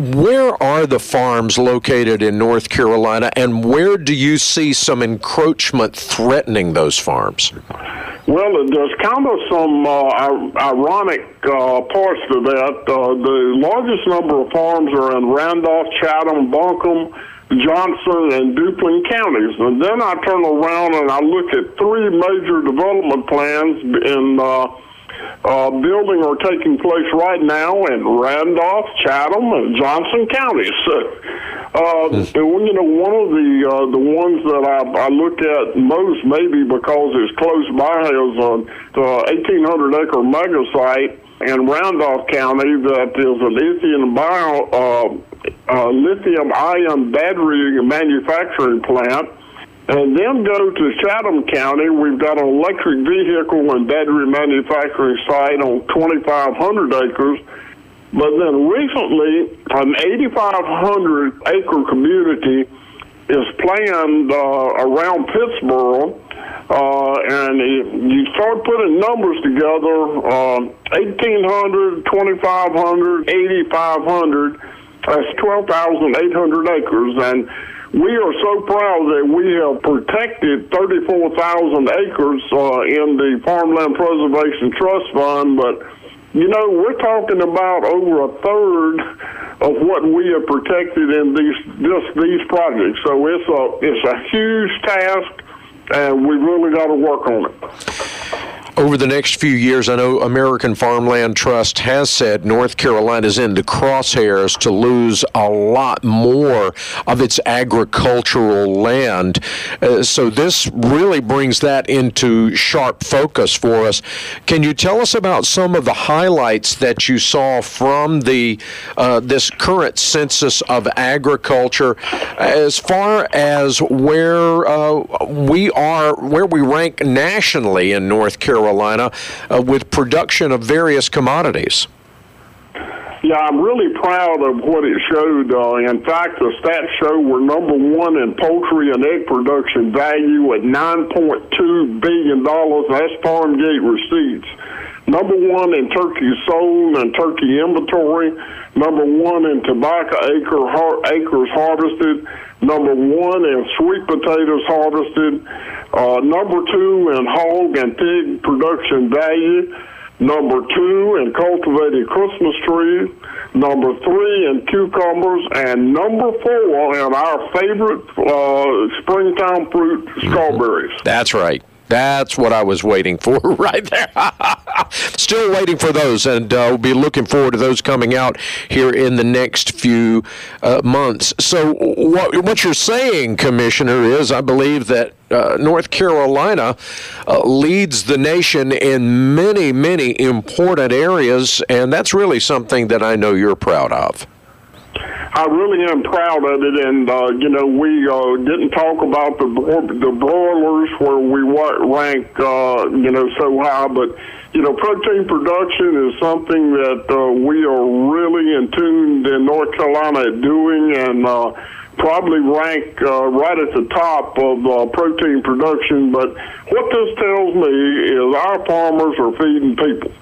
Where are the farms located in North Carolina, and where do you see some encroachment threatening those farms? Well, there's kind of some uh, ironic uh, parts to that. Uh, the largest number of farms are in Randolph, Chatham, Buncombe, Johnston, and Duplin counties. And then I turn around and I look at three major development plans in uh, uh, building are taking place right now in Randolph, Chatham, and Johnston counties. So, uh, you know, one of the uh, the ones that I, I look at most, maybe because it's close by, is a, the 1,800 acre mega site in Randolph County that is a lithium bio, uh, uh, lithium ion battery manufacturing plant and then go to Chatham County. We've got an electric vehicle and battery manufacturing site on 2,500 acres. But then recently, an 8,500 acre community is planned uh, around Pittsboro. Uh, and you start putting numbers together uh, 1,800, 2,500, 8,500. That's 12,800 acres. And we are so proud that we have protected 34,000 acres uh, in the Farmland Preservation Trust Fund, but you know, we're talking about over a third of what we have protected in these just these projects. So it's a it's a huge task, and we really got to work on it over the next few years, I know American Farmland Trust has said North Carolina is in the crosshairs to lose a lot more of its agricultural land. Uh, so this really brings that into sharp focus for us. Can you tell us about some of the highlights that you saw from the uh, this current census of agriculture, as far as where uh, we are, where we rank nationally in North Carolina? Carolina uh, with production of various commodities. Yeah, I'm really proud of what it showed. Uh, in fact, the stats show we're number one in poultry and egg production value at $9.2 billion. That's farm gate receipts. Number one in turkey sold and turkey inventory. Number one in tobacco acre har- acres harvested. Number one in sweet potatoes harvested. Uh, number two in hog and pig production value. Number two in cultivated Christmas trees. Number three in cucumbers. And number four in our favorite uh, springtime fruit, strawberries. That's right. That's what I was waiting for right there. Still waiting for those, and uh, we'll be looking forward to those coming out here in the next few uh, months. So, what, what you're saying, Commissioner, is I believe that uh, North Carolina uh, leads the nation in many, many important areas, and that's really something that I know you're proud of. I really am proud of it, and uh, you know we uh, didn't talk about the the broilers where we rank uh, you know so high, but you know protein production is something that uh, we are really in tune in North Carolina at doing, and uh, probably rank uh, right at the top of uh, protein production. But what this tells me is our farmers are feeding people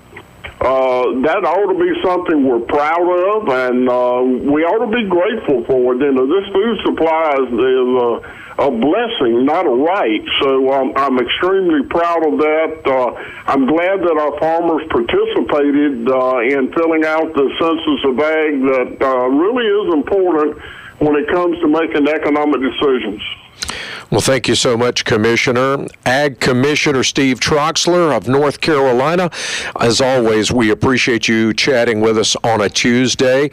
uh, that ought to be something we're proud of, and uh, we ought to be grateful for it. You know, this food supply is, is a, a blessing, not a right. So um, I'm extremely proud of that. Uh, I'm glad that our farmers participated uh, in filling out the census of ag that uh, really is important when it comes to making economic decisions. Well, thank you so much, Commissioner. Ag Commissioner Steve Troxler of North Carolina. As always, we appreciate you chatting with us on a Tuesday.